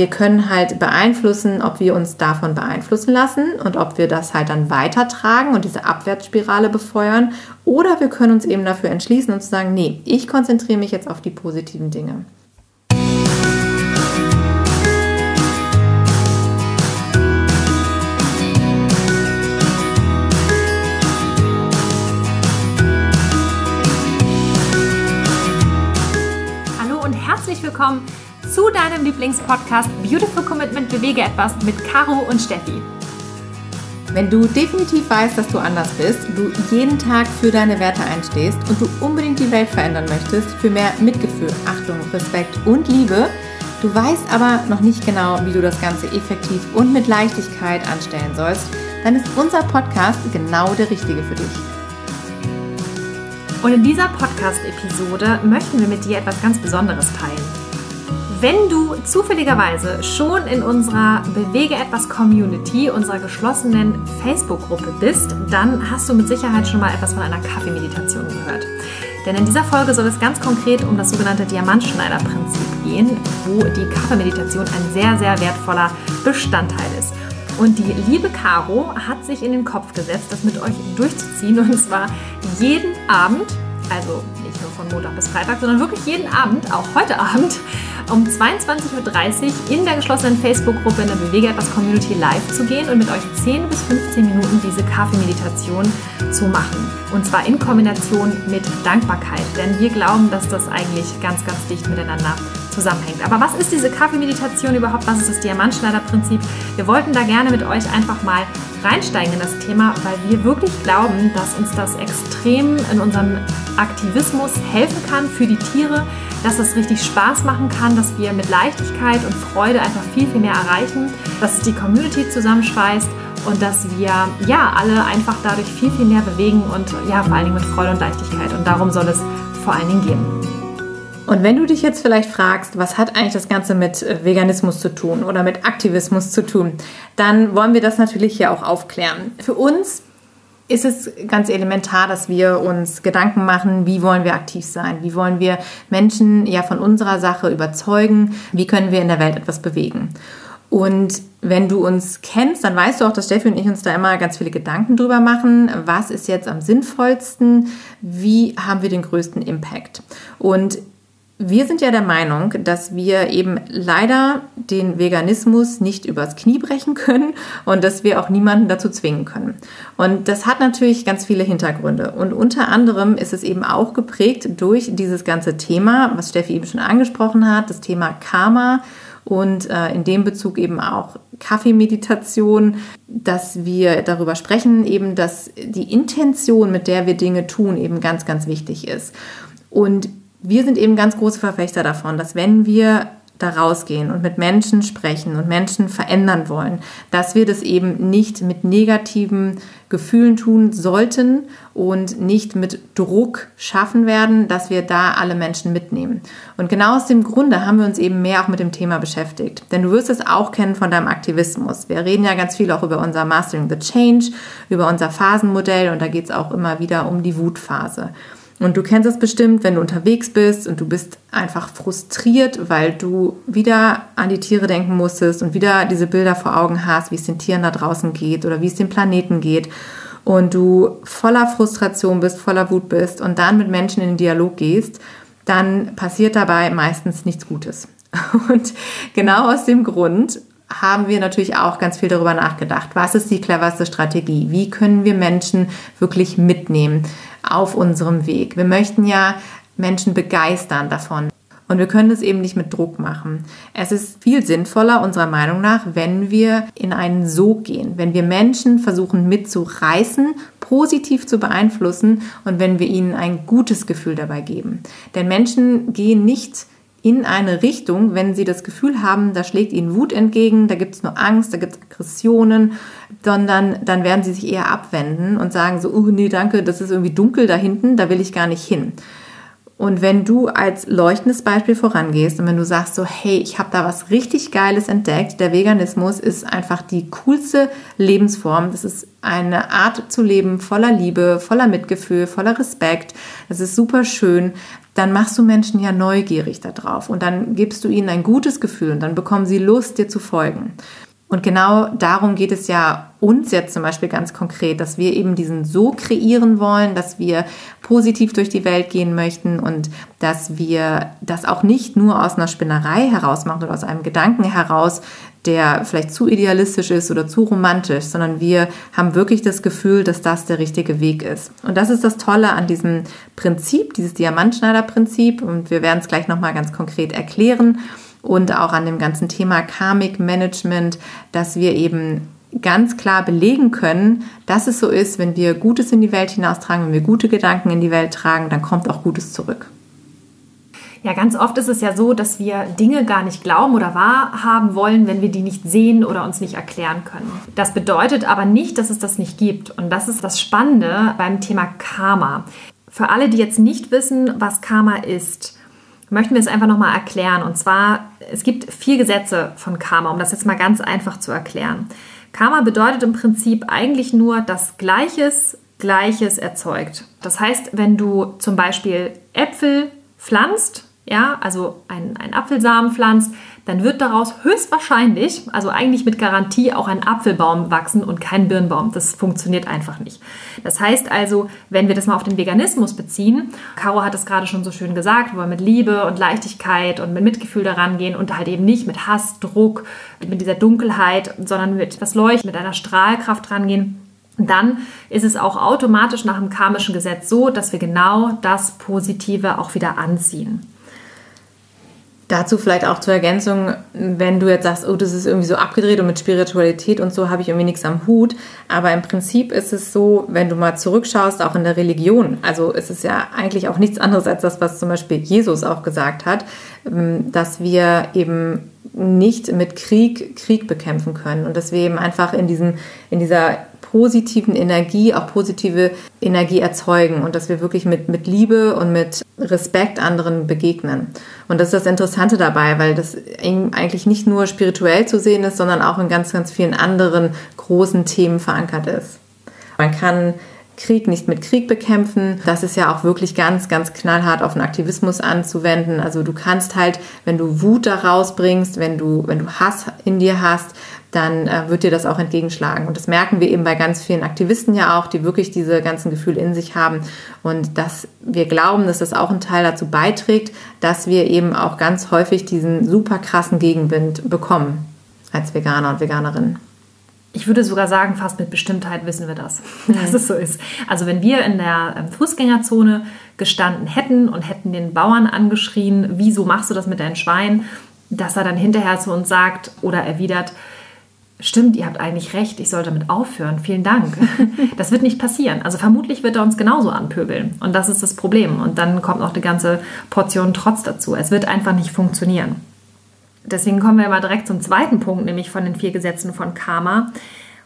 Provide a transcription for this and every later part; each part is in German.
Wir können halt beeinflussen, ob wir uns davon beeinflussen lassen und ob wir das halt dann weitertragen und diese Abwärtsspirale befeuern. Oder wir können uns eben dafür entschließen und zu sagen, nee, ich konzentriere mich jetzt auf die positiven Dinge. willkommen zu deinem Lieblingspodcast Beautiful Commitment Bewege etwas mit Caro und Steffi. Wenn du definitiv weißt, dass du anders bist, du jeden Tag für deine Werte einstehst und du unbedingt die Welt verändern möchtest, für mehr Mitgefühl, Achtung, Respekt und Liebe, du weißt aber noch nicht genau, wie du das Ganze effektiv und mit Leichtigkeit anstellen sollst, dann ist unser Podcast genau der richtige für dich. Und in dieser Podcast-Episode möchten wir mit dir etwas ganz Besonderes teilen. Wenn du zufälligerweise schon in unserer Bewege etwas Community, unserer geschlossenen Facebook-Gruppe bist, dann hast du mit Sicherheit schon mal etwas von einer Kaffeemeditation gehört. Denn in dieser Folge soll es ganz konkret um das sogenannte Diamantschneider-Prinzip gehen, wo die Kaffeemeditation ein sehr, sehr wertvoller Bestandteil ist. Und die liebe Caro hat sich in den Kopf gesetzt, das mit euch durchzuziehen und zwar jeden Abend, also nicht nur von Montag bis Freitag, sondern wirklich jeden Abend, auch heute Abend, um 22.30 Uhr in der geschlossenen Facebook-Gruppe in der Bewege etwas Community live zu gehen und mit euch 10 bis 15 Minuten diese Kaffeemeditation zu machen. Und zwar in Kombination mit Dankbarkeit, denn wir glauben, dass das eigentlich ganz, ganz dicht miteinander zusammenhängt. Aber was ist diese Kaffeemeditation überhaupt? Was ist das Diamantschneider-Prinzip? Wir wollten da gerne mit euch einfach mal reinsteigen in das Thema, weil wir wirklich glauben, dass uns das extrem in unserem Aktivismus helfen kann für die Tiere, dass es richtig Spaß machen kann, dass wir mit Leichtigkeit und Freude einfach viel, viel mehr erreichen, dass es die Community zusammenschweißt und dass wir ja alle einfach dadurch viel, viel mehr bewegen und ja vor allen Dingen mit Freude und Leichtigkeit. Und darum soll es vor allen Dingen gehen. Und wenn du dich jetzt vielleicht fragst, was hat eigentlich das Ganze mit Veganismus zu tun oder mit Aktivismus zu tun, dann wollen wir das natürlich hier auch aufklären. Für uns ist es ganz elementar, dass wir uns Gedanken machen, wie wollen wir aktiv sein, wie wollen wir Menschen ja von unserer Sache überzeugen, wie können wir in der Welt etwas bewegen. Und wenn du uns kennst, dann weißt du auch, dass Steffi und ich uns da immer ganz viele Gedanken drüber machen. Was ist jetzt am sinnvollsten? Wie haben wir den größten Impact? Und wir sind ja der Meinung, dass wir eben leider den Veganismus nicht übers Knie brechen können und dass wir auch niemanden dazu zwingen können. Und das hat natürlich ganz viele Hintergründe. Und unter anderem ist es eben auch geprägt durch dieses ganze Thema, was Steffi eben schon angesprochen hat, das Thema Karma und äh, in dem Bezug eben auch Kaffeemeditation, dass wir darüber sprechen, eben, dass die Intention, mit der wir Dinge tun, eben ganz, ganz wichtig ist. Und wir sind eben ganz große Verfechter davon, dass wenn wir da rausgehen und mit Menschen sprechen und Menschen verändern wollen, dass wir das eben nicht mit negativen Gefühlen tun sollten und nicht mit Druck schaffen werden, dass wir da alle Menschen mitnehmen. Und genau aus dem Grunde haben wir uns eben mehr auch mit dem Thema beschäftigt. Denn du wirst es auch kennen von deinem Aktivismus. Wir reden ja ganz viel auch über unser Mastering the Change, über unser Phasenmodell und da geht es auch immer wieder um die Wutphase. Und du kennst es bestimmt, wenn du unterwegs bist und du bist einfach frustriert, weil du wieder an die Tiere denken musstest und wieder diese Bilder vor Augen hast, wie es den Tieren da draußen geht oder wie es dem Planeten geht. Und du voller Frustration bist, voller Wut bist und dann mit Menschen in den Dialog gehst, dann passiert dabei meistens nichts Gutes. Und genau aus dem Grund haben wir natürlich auch ganz viel darüber nachgedacht. Was ist die cleverste Strategie? Wie können wir Menschen wirklich mitnehmen? Auf unserem Weg. Wir möchten ja Menschen begeistern davon. Und wir können das eben nicht mit Druck machen. Es ist viel sinnvoller, unserer Meinung nach, wenn wir in einen Sog gehen, wenn wir Menschen versuchen mitzureißen, positiv zu beeinflussen und wenn wir ihnen ein gutes Gefühl dabei geben. Denn Menschen gehen nicht in eine Richtung, wenn sie das Gefühl haben, da schlägt ihnen Wut entgegen, da gibt es nur Angst, da gibt es Aggressionen, sondern dann werden sie sich eher abwenden und sagen so, oh nee, danke, das ist irgendwie dunkel da hinten, da will ich gar nicht hin. Und wenn du als leuchtendes Beispiel vorangehst und wenn du sagst so, hey, ich habe da was richtig Geiles entdeckt, der Veganismus ist einfach die coolste Lebensform. Das ist eine Art zu leben voller Liebe, voller Mitgefühl, voller Respekt. Das ist super schön. Dann machst du Menschen ja neugierig darauf und dann gibst du ihnen ein gutes Gefühl und dann bekommen sie Lust, dir zu folgen. Und genau darum geht es ja uns jetzt zum Beispiel ganz konkret, dass wir eben diesen so kreieren wollen, dass wir positiv durch die Welt gehen möchten und dass wir das auch nicht nur aus einer Spinnerei heraus machen oder aus einem Gedanken heraus, der vielleicht zu idealistisch ist oder zu romantisch, sondern wir haben wirklich das Gefühl, dass das der richtige Weg ist. Und das ist das Tolle an diesem Prinzip, dieses Diamantschneider-Prinzip. Und wir werden es gleich nochmal ganz konkret erklären und auch an dem ganzen Thema Karmic Management, dass wir eben ganz klar belegen können, dass es so ist, wenn wir Gutes in die Welt hinaustragen, wenn wir gute Gedanken in die Welt tragen, dann kommt auch Gutes zurück. Ja, ganz oft ist es ja so, dass wir Dinge gar nicht glauben oder wahrhaben wollen, wenn wir die nicht sehen oder uns nicht erklären können. Das bedeutet aber nicht, dass es das nicht gibt. Und das ist das Spannende beim Thema Karma. Für alle, die jetzt nicht wissen, was Karma ist, möchten wir es einfach nochmal erklären. Und zwar, es gibt vier Gesetze von Karma, um das jetzt mal ganz einfach zu erklären. Karma bedeutet im Prinzip eigentlich nur, dass Gleiches Gleiches erzeugt. Das heißt, wenn du zum Beispiel Äpfel pflanzt, ja, also ein, ein Apfelsamen pflanzt, dann wird daraus höchstwahrscheinlich, also eigentlich mit Garantie, auch ein Apfelbaum wachsen und kein Birnbaum. Das funktioniert einfach nicht. Das heißt also, wenn wir das mal auf den Veganismus beziehen, Caro hat es gerade schon so schön gesagt, wir mit Liebe und Leichtigkeit und mit Mitgefühl daran gehen und halt eben nicht mit Hass, Druck, mit dieser Dunkelheit, sondern mit etwas Leuchten, mit einer Strahlkraft rangehen, dann ist es auch automatisch nach dem karmischen Gesetz so, dass wir genau das Positive auch wieder anziehen. Dazu vielleicht auch zur Ergänzung, wenn du jetzt sagst, oh, das ist irgendwie so abgedreht und mit Spiritualität und so habe ich irgendwie nichts am Hut. Aber im Prinzip ist es so, wenn du mal zurückschaust, auch in der Religion, also ist es ja eigentlich auch nichts anderes als das, was zum Beispiel Jesus auch gesagt hat, ähm, dass wir eben nicht mit Krieg Krieg bekämpfen können und dass wir eben einfach in diesem, in dieser positiven Energie auch positive Energie erzeugen und dass wir wirklich mit, mit Liebe und mit Respekt anderen begegnen. Und das ist das Interessante dabei, weil das eigentlich nicht nur spirituell zu sehen ist, sondern auch in ganz, ganz vielen anderen großen Themen verankert ist. Man kann Krieg nicht mit Krieg bekämpfen. Das ist ja auch wirklich ganz, ganz knallhart auf den Aktivismus anzuwenden. Also du kannst halt, wenn du Wut da rausbringst, wenn du, wenn du Hass in dir hast, dann äh, wird dir das auch entgegenschlagen. Und das merken wir eben bei ganz vielen Aktivisten ja auch, die wirklich diese ganzen Gefühle in sich haben. Und dass wir glauben, dass das auch ein Teil dazu beiträgt, dass wir eben auch ganz häufig diesen super krassen Gegenwind bekommen als Veganer und Veganerinnen. Ich würde sogar sagen, fast mit Bestimmtheit wissen wir das, dass es so ist. Also wenn wir in der ähm, Fußgängerzone gestanden hätten und hätten den Bauern angeschrien, wieso machst du das mit deinen Schweinen, dass er dann hinterher zu uns sagt oder erwidert, stimmt, ihr habt eigentlich recht, ich sollte damit aufhören, vielen Dank. Das wird nicht passieren. Also vermutlich wird er uns genauso anpöbeln. Und das ist das Problem. Und dann kommt noch eine ganze Portion Trotz dazu. Es wird einfach nicht funktionieren. Deswegen kommen wir mal direkt zum zweiten Punkt, nämlich von den vier Gesetzen von Karma.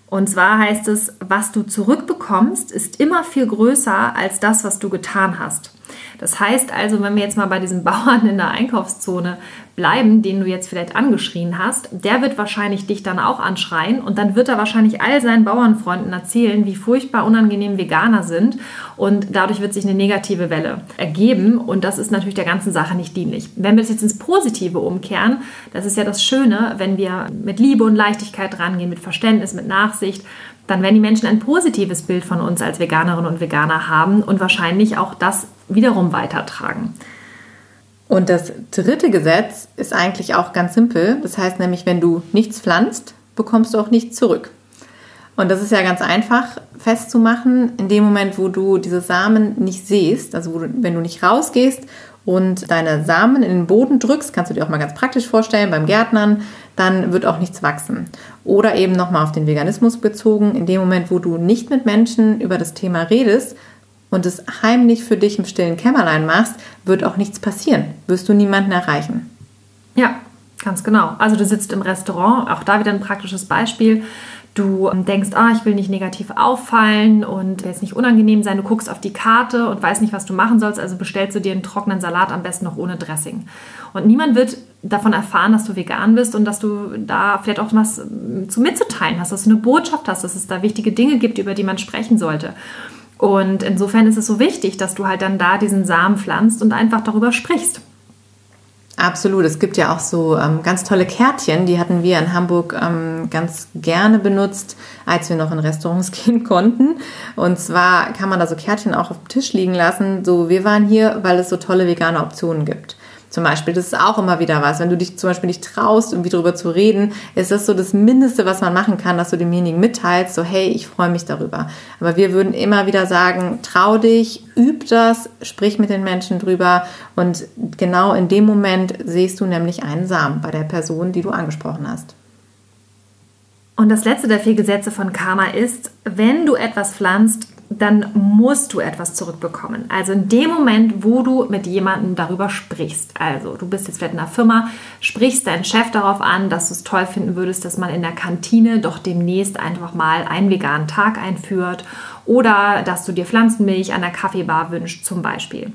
Und zwar heißt es, was du zurückbekommst, ist immer viel größer als das, was du getan hast. Das heißt also, wenn wir jetzt mal bei diesem Bauern in der Einkaufszone bleiben, den du jetzt vielleicht angeschrien hast, der wird wahrscheinlich dich dann auch anschreien und dann wird er wahrscheinlich all seinen Bauernfreunden erzählen, wie furchtbar unangenehm Veganer sind und dadurch wird sich eine negative Welle ergeben und das ist natürlich der ganzen Sache nicht dienlich. Wenn wir das jetzt ins Positive umkehren, das ist ja das Schöne, wenn wir mit Liebe und Leichtigkeit rangehen, mit Verständnis, mit Nachsicht, dann werden die Menschen ein positives Bild von uns als Veganerinnen und Veganer haben und wahrscheinlich auch das wiederum weitertragen. Und das dritte Gesetz ist eigentlich auch ganz simpel. Das heißt nämlich, wenn du nichts pflanzt, bekommst du auch nichts zurück. Und das ist ja ganz einfach festzumachen, in dem Moment, wo du diese Samen nicht siehst, also du, wenn du nicht rausgehst und deine Samen in den Boden drückst, kannst du dir auch mal ganz praktisch vorstellen beim Gärtnern, dann wird auch nichts wachsen. Oder eben nochmal auf den Veganismus bezogen, in dem Moment, wo du nicht mit Menschen über das Thema redest und es heimlich für dich im stillen Kämmerlein machst, wird auch nichts passieren. Wirst du niemanden erreichen. Ja, ganz genau. Also du sitzt im Restaurant, auch da wieder ein praktisches Beispiel. du denkst, ah, ich will nicht negativ auffallen und jetzt nicht unangenehm sein, du guckst auf die Karte und weißt nicht, was du machen sollst, also bestellst du dir einen trockenen Salat am besten noch ohne Dressing. Und niemand wird davon erfahren, dass du vegan bist und dass du da vielleicht auch was zu mitzuteilen hast, dass du eine Botschaft hast, dass es da wichtige Dinge gibt, über die man sprechen sollte. Und insofern ist es so wichtig, dass du halt dann da diesen Samen pflanzt und einfach darüber sprichst. Absolut. Es gibt ja auch so ähm, ganz tolle Kärtchen, die hatten wir in Hamburg ähm, ganz gerne benutzt, als wir noch in Restaurants gehen konnten. Und zwar kann man da so Kärtchen auch auf dem Tisch liegen lassen, so wir waren hier, weil es so tolle vegane Optionen gibt. Zum Beispiel, das ist auch immer wieder was. Wenn du dich zum Beispiel nicht traust, irgendwie darüber zu reden, ist das so das Mindeste, was man machen kann, dass du demjenigen mitteilst, so hey, ich freue mich darüber. Aber wir würden immer wieder sagen, trau dich, üb das, sprich mit den Menschen drüber und genau in dem Moment siehst du nämlich einen Samen bei der Person, die du angesprochen hast. Und das letzte der vier Gesetze von Karma ist, wenn du etwas pflanzt, dann musst du etwas zurückbekommen. Also in dem Moment, wo du mit jemandem darüber sprichst. Also du bist jetzt vielleicht in einer Firma, sprichst deinen Chef darauf an, dass du es toll finden würdest, dass man in der Kantine doch demnächst einfach mal einen veganen Tag einführt oder dass du dir Pflanzenmilch an der Kaffeebar wünschst zum Beispiel.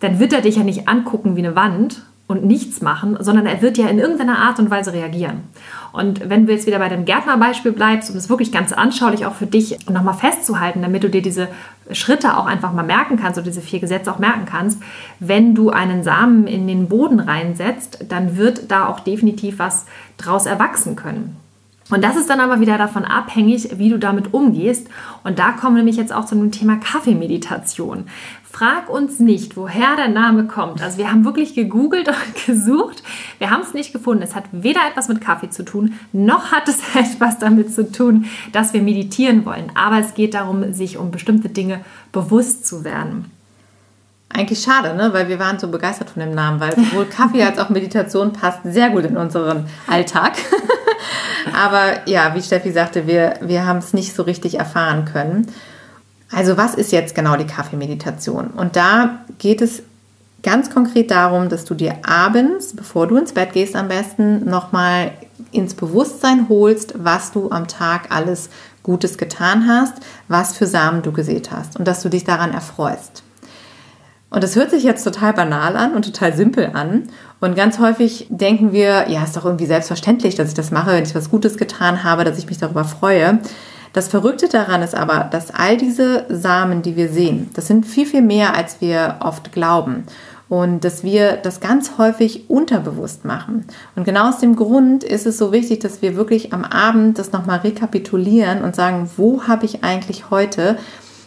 Dann wird er dich ja nicht angucken wie eine Wand und nichts machen, sondern er wird ja in irgendeiner Art und Weise reagieren. Und wenn du jetzt wieder bei dem Gärtnerbeispiel bleibst, um es wirklich ganz anschaulich auch für dich nochmal festzuhalten, damit du dir diese Schritte auch einfach mal merken kannst oder diese vier Gesetze auch merken kannst, wenn du einen Samen in den Boden reinsetzt, dann wird da auch definitiv was draus erwachsen können. Und das ist dann aber wieder davon abhängig, wie du damit umgehst. Und da kommen wir nämlich jetzt auch zu dem Thema Kaffeemeditation. Frag uns nicht, woher der Name kommt. Also wir haben wirklich gegoogelt und gesucht. Wir haben es nicht gefunden. Es hat weder etwas mit Kaffee zu tun, noch hat es etwas damit zu tun, dass wir meditieren wollen. Aber es geht darum, sich um bestimmte Dinge bewusst zu werden. Eigentlich schade, ne? weil wir waren so begeistert von dem Namen, weil sowohl Kaffee als auch Meditation passt sehr gut in unseren Alltag. Aber ja, wie Steffi sagte, wir, wir haben es nicht so richtig erfahren können. Also was ist jetzt genau die Kaffeemeditation? Und da geht es ganz konkret darum, dass du dir abends, bevor du ins Bett gehst am besten, nochmal ins Bewusstsein holst, was du am Tag alles Gutes getan hast, was für Samen du gesät hast und dass du dich daran erfreust. Und das hört sich jetzt total banal an und total simpel an. Und ganz häufig denken wir, ja, ist doch irgendwie selbstverständlich, dass ich das mache, wenn ich was Gutes getan habe, dass ich mich darüber freue. Das Verrückte daran ist aber, dass all diese Samen, die wir sehen, das sind viel, viel mehr, als wir oft glauben. Und dass wir das ganz häufig unterbewusst machen. Und genau aus dem Grund ist es so wichtig, dass wir wirklich am Abend das nochmal rekapitulieren und sagen, wo habe ich eigentlich heute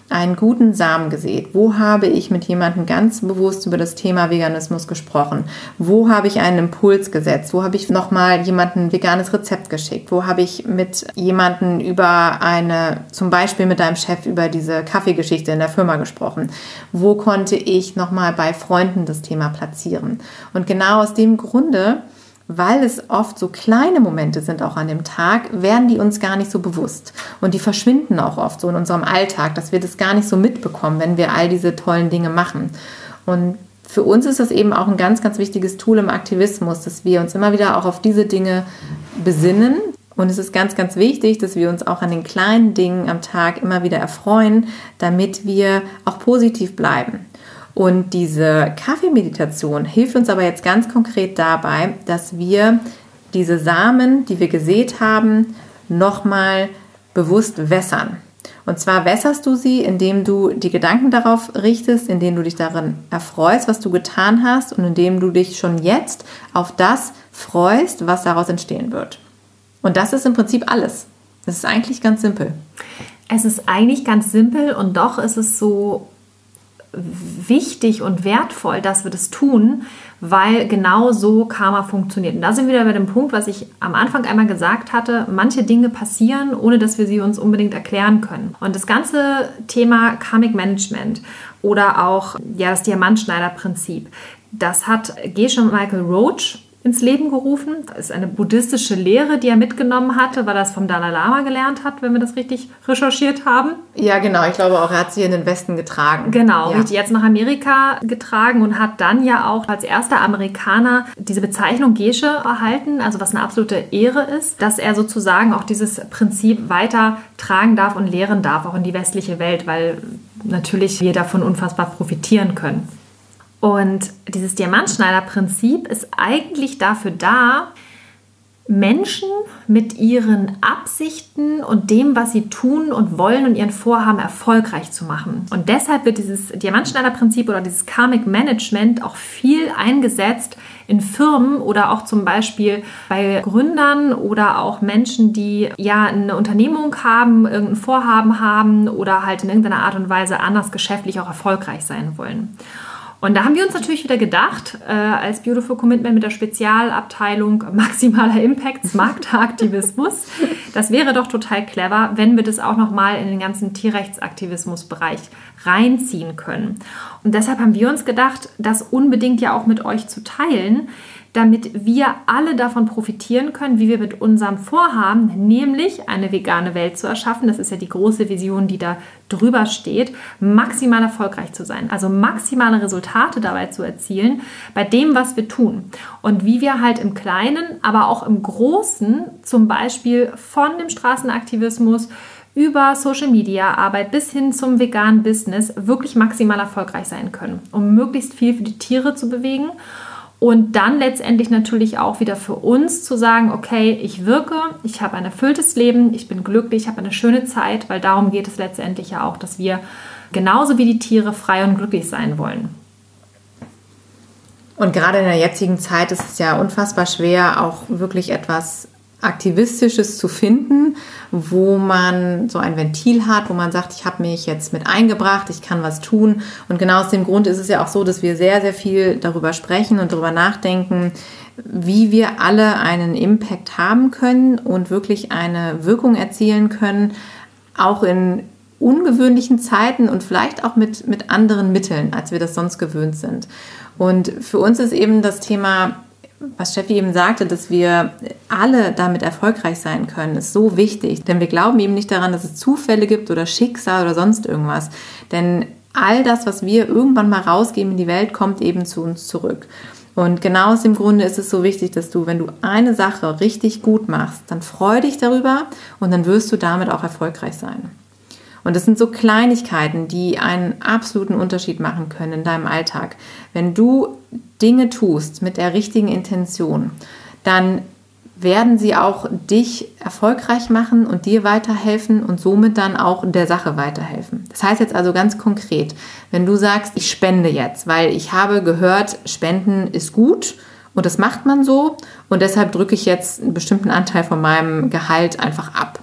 einen guten Samen gesät? Wo habe ich mit jemandem ganz bewusst über das Thema Veganismus gesprochen? Wo habe ich einen Impuls gesetzt? Wo habe ich nochmal jemandem ein veganes Rezept geschickt? Wo habe ich mit jemandem über eine, zum Beispiel mit deinem Chef über diese Kaffeegeschichte in der Firma gesprochen? Wo konnte ich nochmal bei Freunden das Thema platzieren? Und genau aus dem Grunde weil es oft so kleine Momente sind auch an dem Tag, werden die uns gar nicht so bewusst. Und die verschwinden auch oft so in unserem Alltag, dass wir das gar nicht so mitbekommen, wenn wir all diese tollen Dinge machen. Und für uns ist das eben auch ein ganz, ganz wichtiges Tool im Aktivismus, dass wir uns immer wieder auch auf diese Dinge besinnen. Und es ist ganz, ganz wichtig, dass wir uns auch an den kleinen Dingen am Tag immer wieder erfreuen, damit wir auch positiv bleiben. Und diese Kaffeemeditation hilft uns aber jetzt ganz konkret dabei, dass wir diese Samen, die wir gesät haben, nochmal bewusst wässern. Und zwar wässerst du sie, indem du die Gedanken darauf richtest, indem du dich darin erfreust, was du getan hast und indem du dich schon jetzt auf das freust, was daraus entstehen wird. Und das ist im Prinzip alles. Das ist eigentlich ganz simpel. Es ist eigentlich ganz simpel und doch ist es so wichtig und wertvoll, dass wir das tun, weil genau so Karma funktioniert. Und da sind wir wieder bei dem Punkt, was ich am Anfang einmal gesagt hatte, manche Dinge passieren, ohne dass wir sie uns unbedingt erklären können. Und das ganze Thema Karmic Management oder auch ja, das Diamantschneider-Prinzip, das hat Geshe Michael Roach ins Leben gerufen. Das ist eine buddhistische Lehre, die er mitgenommen hatte, weil er es vom Dalai Lama gelernt hat, wenn wir das richtig recherchiert haben. Ja, genau. Ich glaube auch, er hat sie in den Westen getragen. Genau, ja. richtig. Jetzt nach Amerika getragen und hat dann ja auch als erster Amerikaner diese Bezeichnung Gesche erhalten, also was eine absolute Ehre ist, dass er sozusagen auch dieses Prinzip weiter tragen darf und lehren darf, auch in die westliche Welt, weil natürlich wir davon unfassbar profitieren können. Und dieses Diamantschneider-Prinzip ist eigentlich dafür da, Menschen mit ihren Absichten und dem, was sie tun und wollen und ihren Vorhaben erfolgreich zu machen. Und deshalb wird dieses Diamantschneider-Prinzip oder dieses Karmic Management auch viel eingesetzt in Firmen oder auch zum Beispiel bei Gründern oder auch Menschen, die ja eine Unternehmung haben, irgendein Vorhaben haben oder halt in irgendeiner Art und Weise anders geschäftlich auch erfolgreich sein wollen. Und da haben wir uns natürlich wieder gedacht, äh, als Beautiful Commitment mit der Spezialabteilung maximaler Impact, smarter Aktivismus, das wäre doch total clever, wenn wir das auch nochmal in den ganzen Tierrechtsaktivismusbereich reinziehen können. Und deshalb haben wir uns gedacht, das unbedingt ja auch mit euch zu teilen, damit wir alle davon profitieren können, wie wir mit unserem Vorhaben, nämlich eine vegane Welt zu erschaffen, das ist ja die große Vision, die da drüber steht, maximal erfolgreich zu sein, also maximale Resultate dabei zu erzielen bei dem, was wir tun. Und wie wir halt im Kleinen, aber auch im Großen, zum Beispiel von dem Straßenaktivismus über Social Media Arbeit bis hin zum veganen Business wirklich maximal erfolgreich sein können, um möglichst viel für die Tiere zu bewegen und dann letztendlich natürlich auch wieder für uns zu sagen, okay, ich wirke, ich habe ein erfülltes Leben, ich bin glücklich, ich habe eine schöne Zeit, weil darum geht es letztendlich ja auch, dass wir genauso wie die Tiere frei und glücklich sein wollen. Und gerade in der jetzigen Zeit ist es ja unfassbar schwer, auch wirklich etwas Aktivistisches zu finden, wo man so ein Ventil hat, wo man sagt, ich habe mich jetzt mit eingebracht, ich kann was tun. Und genau aus dem Grund ist es ja auch so, dass wir sehr, sehr viel darüber sprechen und darüber nachdenken, wie wir alle einen Impact haben können und wirklich eine Wirkung erzielen können, auch in ungewöhnlichen Zeiten und vielleicht auch mit, mit anderen Mitteln, als wir das sonst gewöhnt sind. Und für uns ist eben das Thema was Steffi eben sagte, dass wir alle damit erfolgreich sein können, ist so wichtig. Denn wir glauben eben nicht daran, dass es Zufälle gibt oder Schicksal oder sonst irgendwas. Denn all das, was wir irgendwann mal rausgeben in die Welt, kommt eben zu uns zurück. Und genau aus dem Grunde ist es so wichtig, dass du, wenn du eine Sache richtig gut machst, dann freu dich darüber und dann wirst du damit auch erfolgreich sein. Und das sind so Kleinigkeiten, die einen absoluten Unterschied machen können in deinem Alltag. Wenn du Dinge tust mit der richtigen Intention, dann werden sie auch dich erfolgreich machen und dir weiterhelfen und somit dann auch der Sache weiterhelfen. Das heißt jetzt also ganz konkret, wenn du sagst, ich spende jetzt, weil ich habe gehört, Spenden ist gut und das macht man so und deshalb drücke ich jetzt einen bestimmten Anteil von meinem Gehalt einfach ab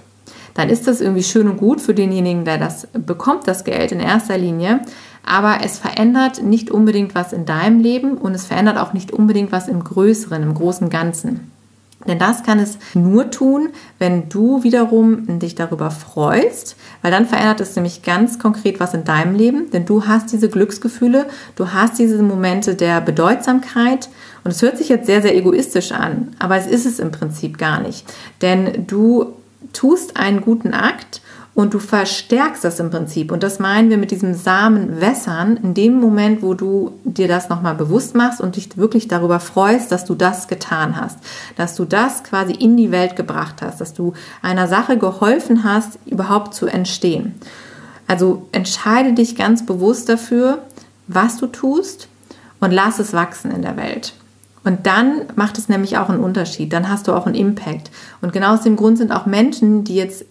dann ist das irgendwie schön und gut für denjenigen, der das bekommt, das Geld in erster Linie. Aber es verändert nicht unbedingt was in deinem Leben und es verändert auch nicht unbedingt was im Größeren, im großen Ganzen. Denn das kann es nur tun, wenn du wiederum dich darüber freust, weil dann verändert es nämlich ganz konkret was in deinem Leben, denn du hast diese Glücksgefühle, du hast diese Momente der Bedeutsamkeit und es hört sich jetzt sehr, sehr egoistisch an, aber es ist es im Prinzip gar nicht, denn du tust einen guten Akt und du verstärkst das im Prinzip. Und das meinen wir mit diesem Samen wässern, in dem Moment, wo du dir das nochmal bewusst machst und dich wirklich darüber freust, dass du das getan hast, dass du das quasi in die Welt gebracht hast, dass du einer Sache geholfen hast, überhaupt zu entstehen. Also entscheide dich ganz bewusst dafür, was du tust und lass es wachsen in der Welt. Und dann macht es nämlich auch einen Unterschied. Dann hast du auch einen Impact. Und genau aus dem Grund sind auch Menschen, die jetzt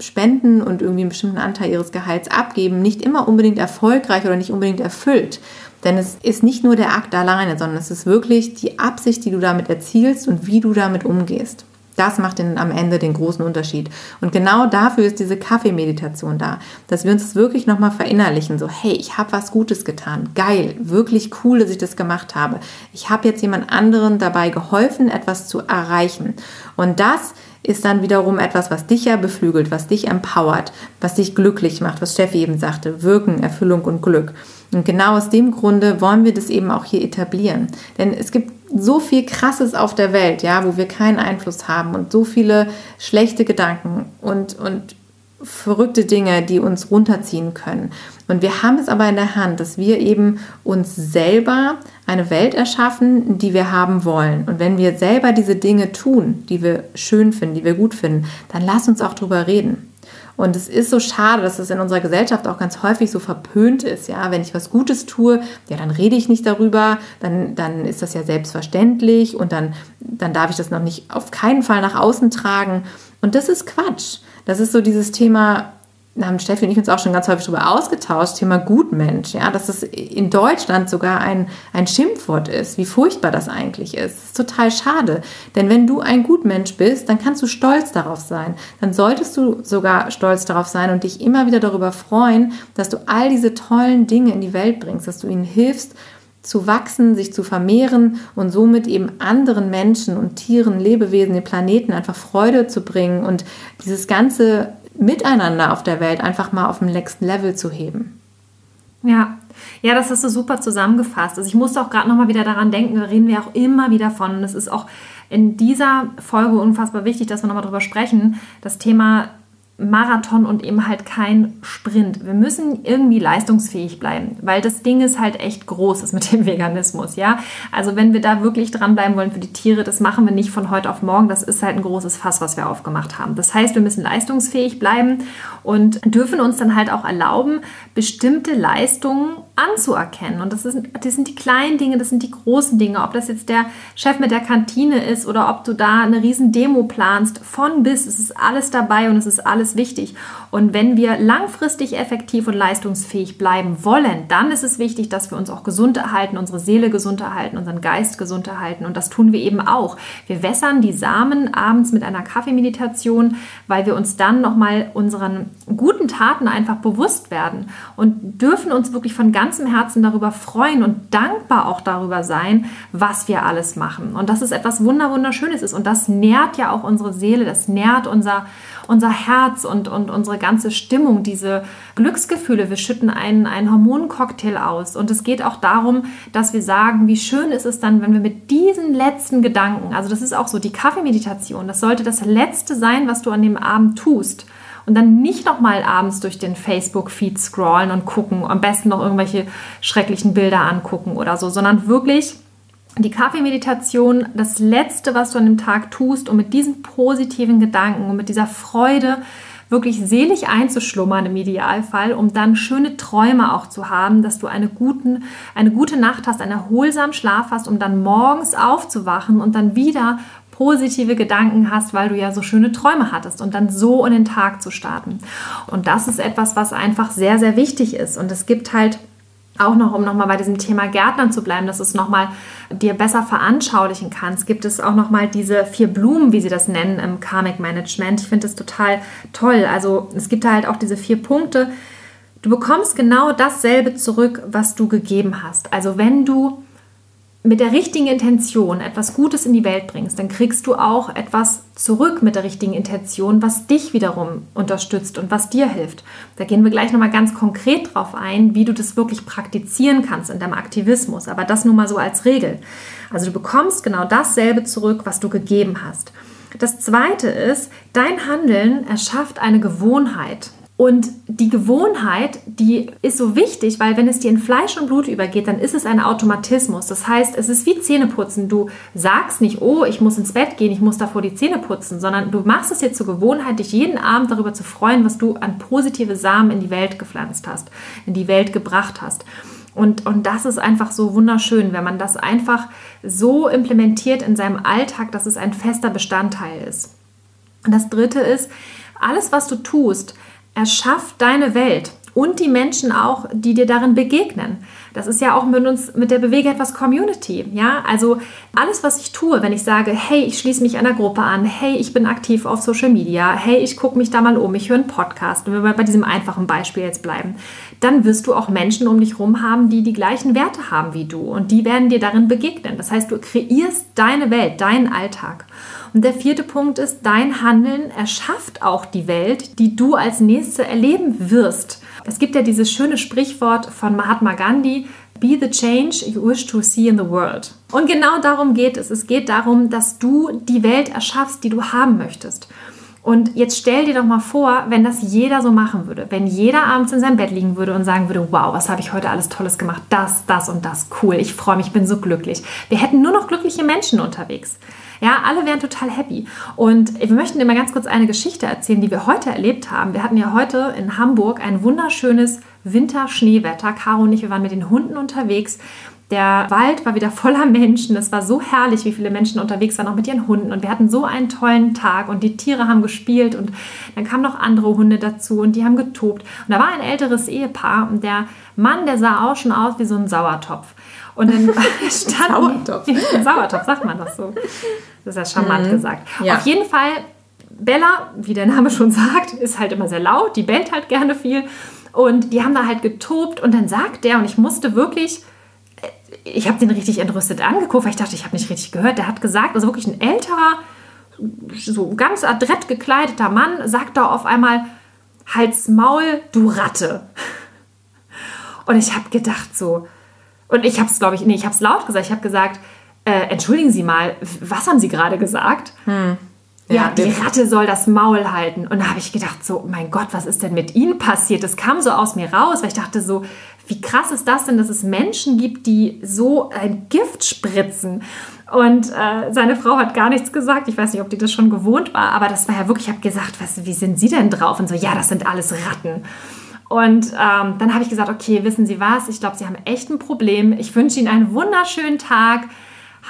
spenden und irgendwie einen bestimmten Anteil ihres Gehalts abgeben, nicht immer unbedingt erfolgreich oder nicht unbedingt erfüllt. Denn es ist nicht nur der Akt alleine, sondern es ist wirklich die Absicht, die du damit erzielst und wie du damit umgehst. Das macht den, am Ende den großen Unterschied. Und genau dafür ist diese Kaffeemeditation da, dass wir uns das wirklich nochmal verinnerlichen. So, hey, ich habe was Gutes getan. Geil, wirklich cool, dass ich das gemacht habe. Ich habe jetzt jemand anderen dabei geholfen, etwas zu erreichen. Und das ist dann wiederum etwas, was dich ja beflügelt, was dich empowert, was dich glücklich macht, was Steffi eben sagte, Wirken, Erfüllung und Glück. Und genau aus dem Grunde wollen wir das eben auch hier etablieren. Denn es gibt so viel Krasses auf der Welt, ja, wo wir keinen Einfluss haben und so viele schlechte Gedanken und, und verrückte Dinge, die uns runterziehen können. Und wir haben es aber in der Hand, dass wir eben uns selber eine Welt erschaffen, die wir haben wollen. Und wenn wir selber diese Dinge tun, die wir schön finden, die wir gut finden, dann lass uns auch drüber reden. Und es ist so schade, dass es in unserer Gesellschaft auch ganz häufig so verpönt ist. Ja, wenn ich was Gutes tue, ja, dann rede ich nicht darüber, dann, dann ist das ja selbstverständlich und dann, dann darf ich das noch nicht auf keinen Fall nach außen tragen. Und das ist Quatsch. Das ist so dieses Thema, da haben Steffi und ich uns auch schon ganz häufig darüber ausgetauscht, Thema Gutmensch, ja, dass es in Deutschland sogar ein, ein Schimpfwort ist, wie furchtbar das eigentlich ist. Das ist total schade. Denn wenn du ein Gutmensch bist, dann kannst du stolz darauf sein. Dann solltest du sogar stolz darauf sein und dich immer wieder darüber freuen, dass du all diese tollen Dinge in die Welt bringst, dass du ihnen hilfst, zu wachsen, sich zu vermehren und somit eben anderen Menschen und Tieren, Lebewesen, den Planeten einfach Freude zu bringen und dieses ganze Miteinander auf der Welt einfach mal auf den nächsten Level zu heben. Ja, ja, das hast du super zusammengefasst. Also ich musste auch gerade noch mal wieder daran denken, da reden wir auch immer wieder von. Und es ist auch in dieser Folge unfassbar wichtig, dass wir noch mal drüber sprechen. Das Thema Marathon und eben halt kein Sprint. Wir müssen irgendwie leistungsfähig bleiben, weil das Ding ist halt echt groß ist mit dem Veganismus, ja. Also wenn wir da wirklich dranbleiben wollen für die Tiere, das machen wir nicht von heute auf morgen. Das ist halt ein großes Fass, was wir aufgemacht haben. Das heißt, wir müssen leistungsfähig bleiben und dürfen uns dann halt auch erlauben, bestimmte Leistungen anzuerkennen. Und das, ist, das sind die kleinen Dinge, das sind die großen Dinge. Ob das jetzt der Chef mit der Kantine ist oder ob du da eine riesen Demo planst, von bis, es ist alles dabei und es ist alles wichtig. Und wenn wir langfristig effektiv und leistungsfähig bleiben wollen, dann ist es wichtig, dass wir uns auch gesund erhalten, unsere Seele gesund erhalten, unseren Geist gesund erhalten. Und das tun wir eben auch. Wir wässern die Samen abends mit einer Kaffeemeditation, weil wir uns dann nochmal unseren guten Taten einfach bewusst werden und dürfen uns wirklich von ganzem Herzen darüber freuen und dankbar auch darüber sein, was wir alles machen. Und das ist etwas wunderschönes ist und das nährt ja auch unsere Seele, das nährt unser unser Herz und, und unsere ganze Stimmung, diese Glücksgefühle. Wir schütten einen, einen Hormoncocktail aus. Und es geht auch darum, dass wir sagen, wie schön ist es dann, wenn wir mit diesen letzten Gedanken, also das ist auch so die Kaffeemeditation, das sollte das Letzte sein, was du an dem Abend tust und dann nicht nochmal abends durch den Facebook-Feed scrollen und gucken, am besten noch irgendwelche schrecklichen Bilder angucken oder so, sondern wirklich die Kaffeemeditation das Letzte, was du an dem Tag tust, um mit diesen positiven Gedanken und mit dieser Freude wirklich selig einzuschlummern im Idealfall, um dann schöne Träume auch zu haben, dass du eine, guten, eine gute Nacht hast, einen erholsamen Schlaf hast, um dann morgens aufzuwachen und dann wieder positive Gedanken hast, weil du ja so schöne Träume hattest und dann so in den Tag zu starten. Und das ist etwas, was einfach sehr, sehr wichtig ist. Und es gibt halt auch noch, um nochmal bei diesem Thema Gärtnern zu bleiben, dass es nochmal dir besser veranschaulichen kannst, gibt es auch nochmal diese vier Blumen, wie sie das nennen im Karmic Management. Ich finde das total toll. Also es gibt halt auch diese vier Punkte. Du bekommst genau dasselbe zurück, was du gegeben hast. Also wenn du mit der richtigen Intention etwas Gutes in die Welt bringst, dann kriegst du auch etwas zurück mit der richtigen Intention, was dich wiederum unterstützt und was dir hilft. Da gehen wir gleich nochmal ganz konkret drauf ein, wie du das wirklich praktizieren kannst in deinem Aktivismus. Aber das nur mal so als Regel. Also du bekommst genau dasselbe zurück, was du gegeben hast. Das zweite ist, dein Handeln erschafft eine Gewohnheit. Und die Gewohnheit, die ist so wichtig, weil wenn es dir in Fleisch und Blut übergeht, dann ist es ein Automatismus. Das heißt, es ist wie Zähneputzen. Du sagst nicht, oh, ich muss ins Bett gehen, ich muss davor die Zähne putzen, sondern du machst es dir zur Gewohnheit, dich jeden Abend darüber zu freuen, was du an positive Samen in die Welt gepflanzt hast, in die Welt gebracht hast. Und, und das ist einfach so wunderschön, wenn man das einfach so implementiert in seinem Alltag, dass es ein fester Bestandteil ist. Und das Dritte ist, alles, was du tust, erschafft deine Welt und die Menschen auch, die dir darin begegnen. Das ist ja auch mit uns, mit der Bewege etwas Community. Ja, also alles, was ich tue, wenn ich sage, hey, ich schließe mich einer Gruppe an, hey, ich bin aktiv auf Social Media, hey, ich gucke mich da mal um, ich höre einen Podcast, wenn wir bei diesem einfachen Beispiel jetzt bleiben, dann wirst du auch Menschen um dich herum haben, die die gleichen Werte haben wie du und die werden dir darin begegnen. Das heißt, du kreierst deine Welt, deinen Alltag. Und der vierte Punkt ist, dein Handeln erschafft auch die Welt, die du als nächste erleben wirst. Es gibt ja dieses schöne Sprichwort von Mahatma Gandhi, Be the change you wish to see in the world. Und genau darum geht es. Es geht darum, dass du die Welt erschaffst, die du haben möchtest. Und jetzt stell dir doch mal vor, wenn das jeder so machen würde, wenn jeder abends in seinem Bett liegen würde und sagen würde, wow, was habe ich heute alles Tolles gemacht, das, das und das, cool, ich freue mich, ich bin so glücklich. Wir hätten nur noch glückliche Menschen unterwegs. Ja, alle wären total happy. Und wir möchten dir mal ganz kurz eine Geschichte erzählen, die wir heute erlebt haben. Wir hatten ja heute in Hamburg ein wunderschönes Winterschneewetter. Caro und ich, wir waren mit den Hunden unterwegs. Der Wald war wieder voller Menschen. Es war so herrlich, wie viele Menschen unterwegs waren, auch mit ihren Hunden. Und wir hatten so einen tollen Tag und die Tiere haben gespielt und dann kamen noch andere Hunde dazu und die haben getobt. Und da war ein älteres Ehepaar und der Mann, der sah auch schon aus wie so ein Sauertopf. Und dann stand Sauertopf. Sauertopf, sagt man das so. Das ist ja charmant mhm. gesagt. Ja. Auf jeden Fall, Bella, wie der Name schon sagt, ist halt immer sehr laut, die bellt halt gerne viel. Und die haben da halt getobt und dann sagt der, und ich musste wirklich, äh, ich habe den richtig entrüstet angeguckt, weil ich dachte, ich habe nicht richtig gehört. Der hat gesagt, also wirklich ein älterer, so ganz adrett gekleideter Mann, sagt da auf einmal, Hals Maul, du Ratte. Und ich habe gedacht so, und ich habe es, glaube ich, nee, ich habe es laut gesagt. Ich habe gesagt, äh, entschuldigen Sie mal, was haben Sie gerade gesagt? Hm. Ja, ja, die Ratte soll das Maul halten. Und da habe ich gedacht, so, mein Gott, was ist denn mit Ihnen passiert? Das kam so aus mir raus, weil ich dachte so, wie krass ist das denn, dass es Menschen gibt, die so ein Gift spritzen? Und äh, seine Frau hat gar nichts gesagt. Ich weiß nicht, ob die das schon gewohnt war, aber das war ja wirklich, ich habe gesagt, was, wie sind Sie denn drauf? Und so, ja, das sind alles Ratten. Und ähm, dann habe ich gesagt, okay, wissen Sie was? Ich glaube, Sie haben echt ein Problem. Ich wünsche Ihnen einen wunderschönen Tag.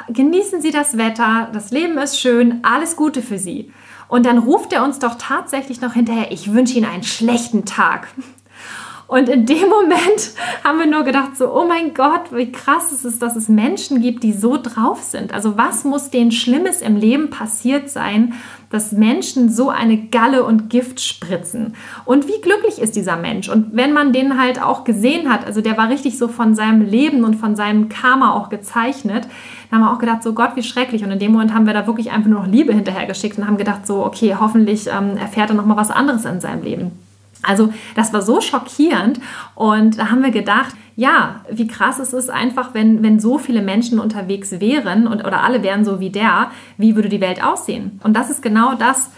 Genießen Sie das Wetter. Das Leben ist schön. Alles Gute für Sie. Und dann ruft er uns doch tatsächlich noch hinterher, ich wünsche Ihnen einen schlechten Tag. Und in dem Moment haben wir nur gedacht, so, oh mein Gott, wie krass ist es, dass es Menschen gibt, die so drauf sind. Also was muss denen Schlimmes im Leben passiert sein, dass Menschen so eine Galle und Gift spritzen? Und wie glücklich ist dieser Mensch? Und wenn man den halt auch gesehen hat, also der war richtig so von seinem Leben und von seinem Karma auch gezeichnet, dann haben wir auch gedacht, so Gott, wie schrecklich. Und in dem Moment haben wir da wirklich einfach nur noch Liebe hinterhergeschickt und haben gedacht, so, okay, hoffentlich ähm, erfährt er noch mal was anderes in seinem Leben. Also das war so schockierend und da haben wir gedacht, ja, wie krass ist es einfach, wenn, wenn so viele Menschen unterwegs wären und, oder alle wären so wie der, wie würde die Welt aussehen? Und das ist genau das,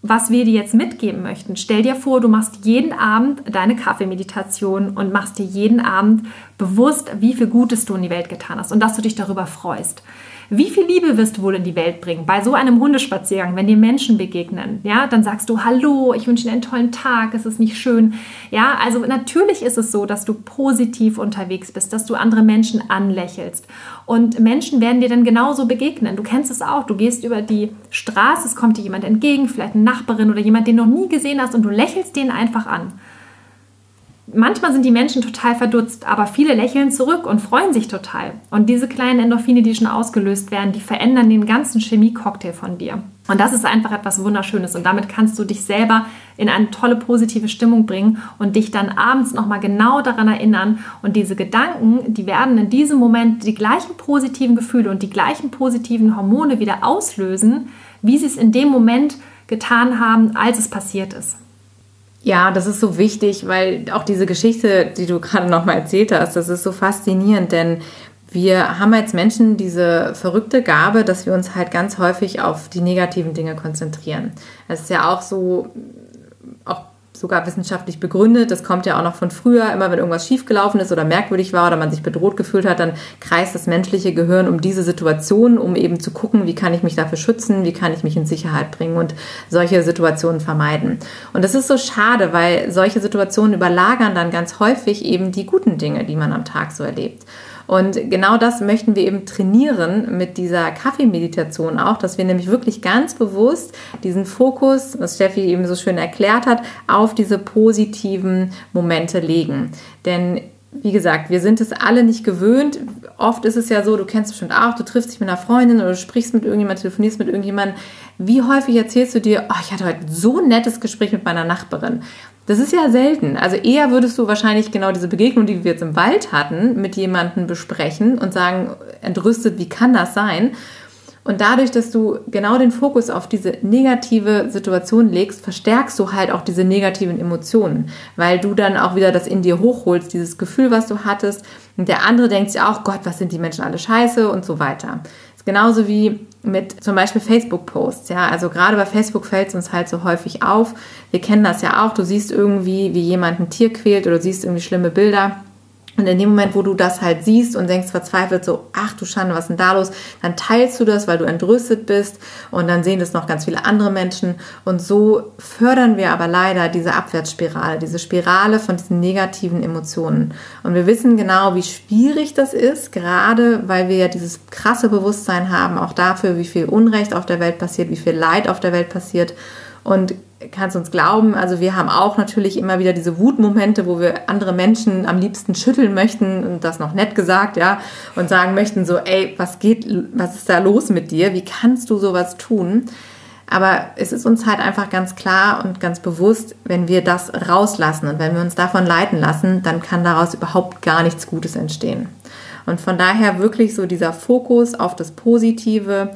was wir dir jetzt mitgeben möchten. Stell dir vor, du machst jeden Abend deine Kaffeemeditation und machst dir jeden Abend bewusst, wie viel Gutes du in die Welt getan hast und dass du dich darüber freust. Wie viel Liebe wirst du wohl in die Welt bringen? Bei so einem Hundespaziergang, wenn dir Menschen begegnen, ja, dann sagst du Hallo, ich wünsche dir einen tollen Tag, es ist nicht schön. Ja, also natürlich ist es so, dass du positiv unterwegs bist, dass du andere Menschen anlächelst. Und Menschen werden dir dann genauso begegnen. Du kennst es auch. Du gehst über die Straße, es kommt dir jemand entgegen, vielleicht eine Nachbarin oder jemand, den du noch nie gesehen hast und du lächelst den einfach an manchmal sind die Menschen total verdutzt, aber viele lächeln zurück und freuen sich total. Und diese kleinen Endorphine, die schon ausgelöst werden, die verändern den ganzen Chemie-Cocktail von dir. Und das ist einfach etwas Wunderschönes. Und damit kannst du dich selber in eine tolle positive Stimmung bringen und dich dann abends nochmal genau daran erinnern. Und diese Gedanken, die werden in diesem Moment die gleichen positiven Gefühle und die gleichen positiven Hormone wieder auslösen, wie sie es in dem Moment getan haben, als es passiert ist. Ja, das ist so wichtig, weil auch diese Geschichte, die du gerade nochmal erzählt hast, das ist so faszinierend, denn wir haben als Menschen diese verrückte Gabe, dass wir uns halt ganz häufig auf die negativen Dinge konzentrieren. Es ist ja auch so, sogar wissenschaftlich begründet. Das kommt ja auch noch von früher. Immer wenn irgendwas schiefgelaufen ist oder merkwürdig war oder man sich bedroht gefühlt hat, dann kreist das menschliche Gehirn um diese Situation, um eben zu gucken, wie kann ich mich dafür schützen, wie kann ich mich in Sicherheit bringen und solche Situationen vermeiden. Und das ist so schade, weil solche Situationen überlagern dann ganz häufig eben die guten Dinge, die man am Tag so erlebt. Und genau das möchten wir eben trainieren mit dieser Kaffeemeditation auch, dass wir nämlich wirklich ganz bewusst diesen Fokus, was Steffi eben so schön erklärt hat, auf diese positiven Momente legen. Denn wie gesagt, wir sind es alle nicht gewöhnt. Oft ist es ja so, du kennst bestimmt auch, du triffst dich mit einer Freundin oder du sprichst mit irgendjemandem, telefonierst mit irgendjemandem. Wie häufig erzählst du dir, oh, ich hatte heute so ein nettes Gespräch mit meiner Nachbarin. Das ist ja selten. Also eher würdest du wahrscheinlich genau diese Begegnung, die wir jetzt im Wald hatten, mit jemandem besprechen und sagen, entrüstet, wie kann das sein? Und dadurch, dass du genau den Fokus auf diese negative Situation legst, verstärkst du halt auch diese negativen Emotionen, weil du dann auch wieder das in dir hochholst, dieses Gefühl, was du hattest. Und der andere denkt sich auch, Gott, was sind die Menschen alle scheiße und so weiter. Das ist genauso wie mit zum Beispiel Facebook-Posts. Ja, also gerade bei Facebook fällt es uns halt so häufig auf. Wir kennen das ja auch. Du siehst irgendwie, wie jemand ein Tier quält oder siehst irgendwie schlimme Bilder und in dem Moment, wo du das halt siehst und denkst verzweifelt so, ach du Schande, was ist denn da los? Dann teilst du das, weil du entrüstet bist und dann sehen das noch ganz viele andere Menschen. Und so fördern wir aber leider diese Abwärtsspirale, diese Spirale von diesen negativen Emotionen. Und wir wissen genau, wie schwierig das ist, gerade weil wir ja dieses krasse Bewusstsein haben, auch dafür, wie viel Unrecht auf der Welt passiert, wie viel Leid auf der Welt passiert. Und kannst uns glauben, also wir haben auch natürlich immer wieder diese Wutmomente, wo wir andere Menschen am liebsten schütteln möchten und das noch nett gesagt, ja, und sagen möchten so, ey, was geht, was ist da los mit dir? Wie kannst du sowas tun? Aber es ist uns halt einfach ganz klar und ganz bewusst, wenn wir das rauslassen und wenn wir uns davon leiten lassen, dann kann daraus überhaupt gar nichts Gutes entstehen. Und von daher wirklich so dieser Fokus auf das Positive,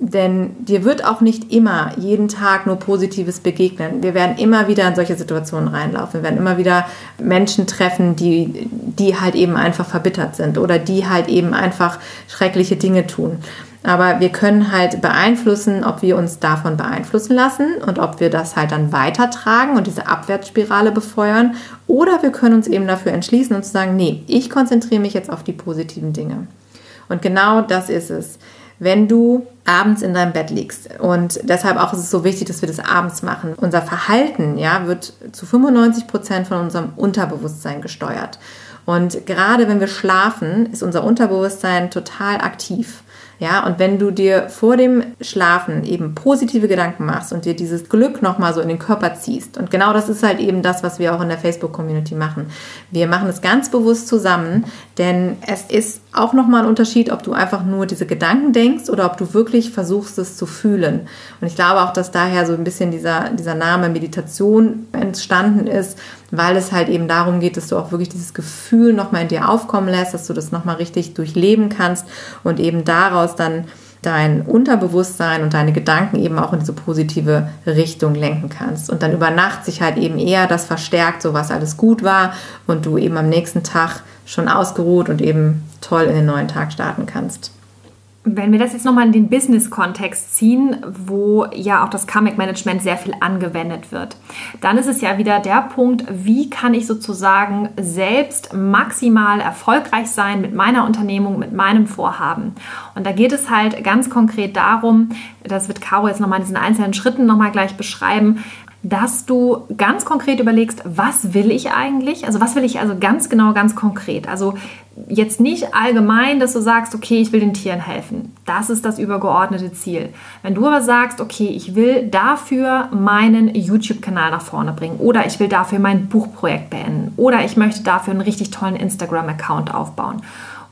denn dir wird auch nicht immer jeden Tag nur Positives begegnen. Wir werden immer wieder in solche Situationen reinlaufen. Wir werden immer wieder Menschen treffen, die, die halt eben einfach verbittert sind oder die halt eben einfach schreckliche Dinge tun. Aber wir können halt beeinflussen, ob wir uns davon beeinflussen lassen und ob wir das halt dann weitertragen und diese Abwärtsspirale befeuern. Oder wir können uns eben dafür entschließen und sagen, nee, ich konzentriere mich jetzt auf die positiven Dinge. Und genau das ist es wenn du abends in deinem Bett liegst. Und deshalb auch ist es so wichtig, dass wir das abends machen. Unser Verhalten ja, wird zu 95 Prozent von unserem Unterbewusstsein gesteuert. Und gerade wenn wir schlafen, ist unser Unterbewusstsein total aktiv. Ja, und wenn du dir vor dem Schlafen eben positive Gedanken machst und dir dieses Glück nochmal so in den Körper ziehst, und genau das ist halt eben das, was wir auch in der Facebook-Community machen. Wir machen es ganz bewusst zusammen, denn es ist auch nochmal ein Unterschied, ob du einfach nur diese Gedanken denkst oder ob du wirklich versuchst, es zu fühlen. Und ich glaube auch, dass daher so ein bisschen dieser, dieser Name Meditation entstanden ist, weil es halt eben darum geht, dass du auch wirklich dieses Gefühl nochmal in dir aufkommen lässt, dass du das nochmal richtig durchleben kannst und eben daraus dann dein Unterbewusstsein und deine Gedanken eben auch in diese positive Richtung lenken kannst. Und dann über Nacht sich halt eben eher das verstärkt, so was alles gut war und du eben am nächsten Tag schon ausgeruht und eben toll in den neuen Tag starten kannst. Wenn wir das jetzt nochmal in den Business-Kontext ziehen, wo ja auch das Comic-Management sehr viel angewendet wird, dann ist es ja wieder der Punkt, wie kann ich sozusagen selbst maximal erfolgreich sein mit meiner Unternehmung, mit meinem Vorhaben. Und da geht es halt ganz konkret darum, das wird Caro jetzt nochmal in diesen einzelnen Schritten nochmal gleich beschreiben, dass du ganz konkret überlegst, was will ich eigentlich? Also was will ich also ganz genau, ganz konkret? Also jetzt nicht allgemein, dass du sagst, okay, ich will den Tieren helfen. Das ist das übergeordnete Ziel. Wenn du aber sagst, okay, ich will dafür meinen YouTube-Kanal nach vorne bringen oder ich will dafür mein Buchprojekt beenden oder ich möchte dafür einen richtig tollen Instagram-Account aufbauen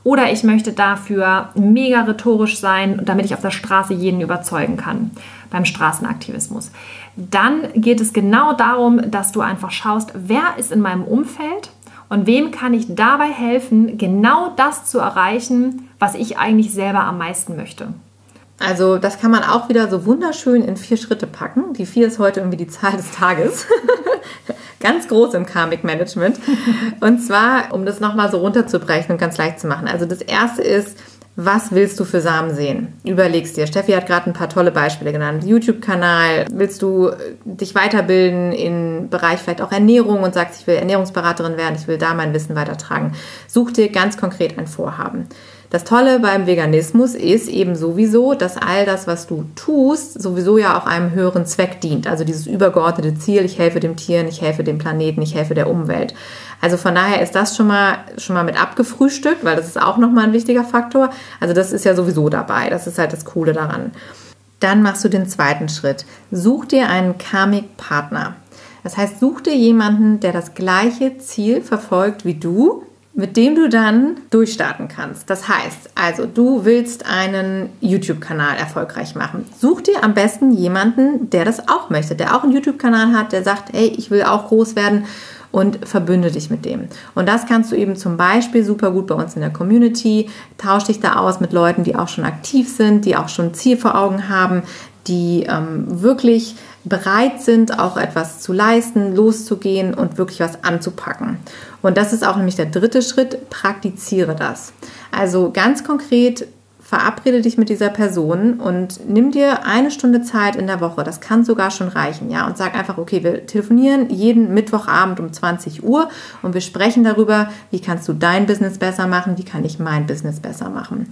oder ich möchte dafür mega rhetorisch sein, damit ich auf der Straße jeden überzeugen kann beim Straßenaktivismus. Dann geht es genau darum, dass du einfach schaust, wer ist in meinem Umfeld und wem kann ich dabei helfen, genau das zu erreichen, was ich eigentlich selber am meisten möchte. Also das kann man auch wieder so wunderschön in vier Schritte packen. Die vier ist heute irgendwie die Zahl des Tages. ganz groß im Karmic Management. Und zwar, um das nochmal so runterzubrechen und ganz leicht zu machen. Also das erste ist, was willst du für Samen sehen? Überlegst dir. Steffi hat gerade ein paar tolle Beispiele genannt. YouTube-Kanal. Willst du dich weiterbilden im Bereich vielleicht auch Ernährung und sagst, ich will Ernährungsberaterin werden, ich will da mein Wissen weitertragen. Such dir ganz konkret ein Vorhaben. Das Tolle beim Veganismus ist eben sowieso, dass all das, was du tust, sowieso ja auch einem höheren Zweck dient. Also dieses übergeordnete Ziel, ich helfe dem Tieren, ich helfe dem Planeten, ich helfe der Umwelt. Also von daher ist das schon mal, schon mal mit abgefrühstückt, weil das ist auch nochmal ein wichtiger Faktor. Also das ist ja sowieso dabei. Das ist halt das Coole daran. Dann machst du den zweiten Schritt. Such dir einen Karmic-Partner. Das heißt, such dir jemanden, der das gleiche Ziel verfolgt wie du, mit dem du dann durchstarten kannst. Das heißt, also du willst einen YouTube-Kanal erfolgreich machen. Such dir am besten jemanden, der das auch möchte, der auch einen YouTube-Kanal hat, der sagt, hey, ich will auch groß werden und verbünde dich mit dem. Und das kannst du eben zum Beispiel super gut bei uns in der Community. Tausch dich da aus mit Leuten, die auch schon aktiv sind, die auch schon ein Ziel vor Augen haben, die ähm, wirklich bereit sind, auch etwas zu leisten, loszugehen und wirklich was anzupacken. Und das ist auch nämlich der dritte Schritt, praktiziere das. Also ganz konkret verabrede dich mit dieser Person und nimm dir eine Stunde Zeit in der Woche. Das kann sogar schon reichen, ja. Und sag einfach, okay, wir telefonieren jeden Mittwochabend um 20 Uhr und wir sprechen darüber, wie kannst du dein Business besser machen, wie kann ich mein Business besser machen.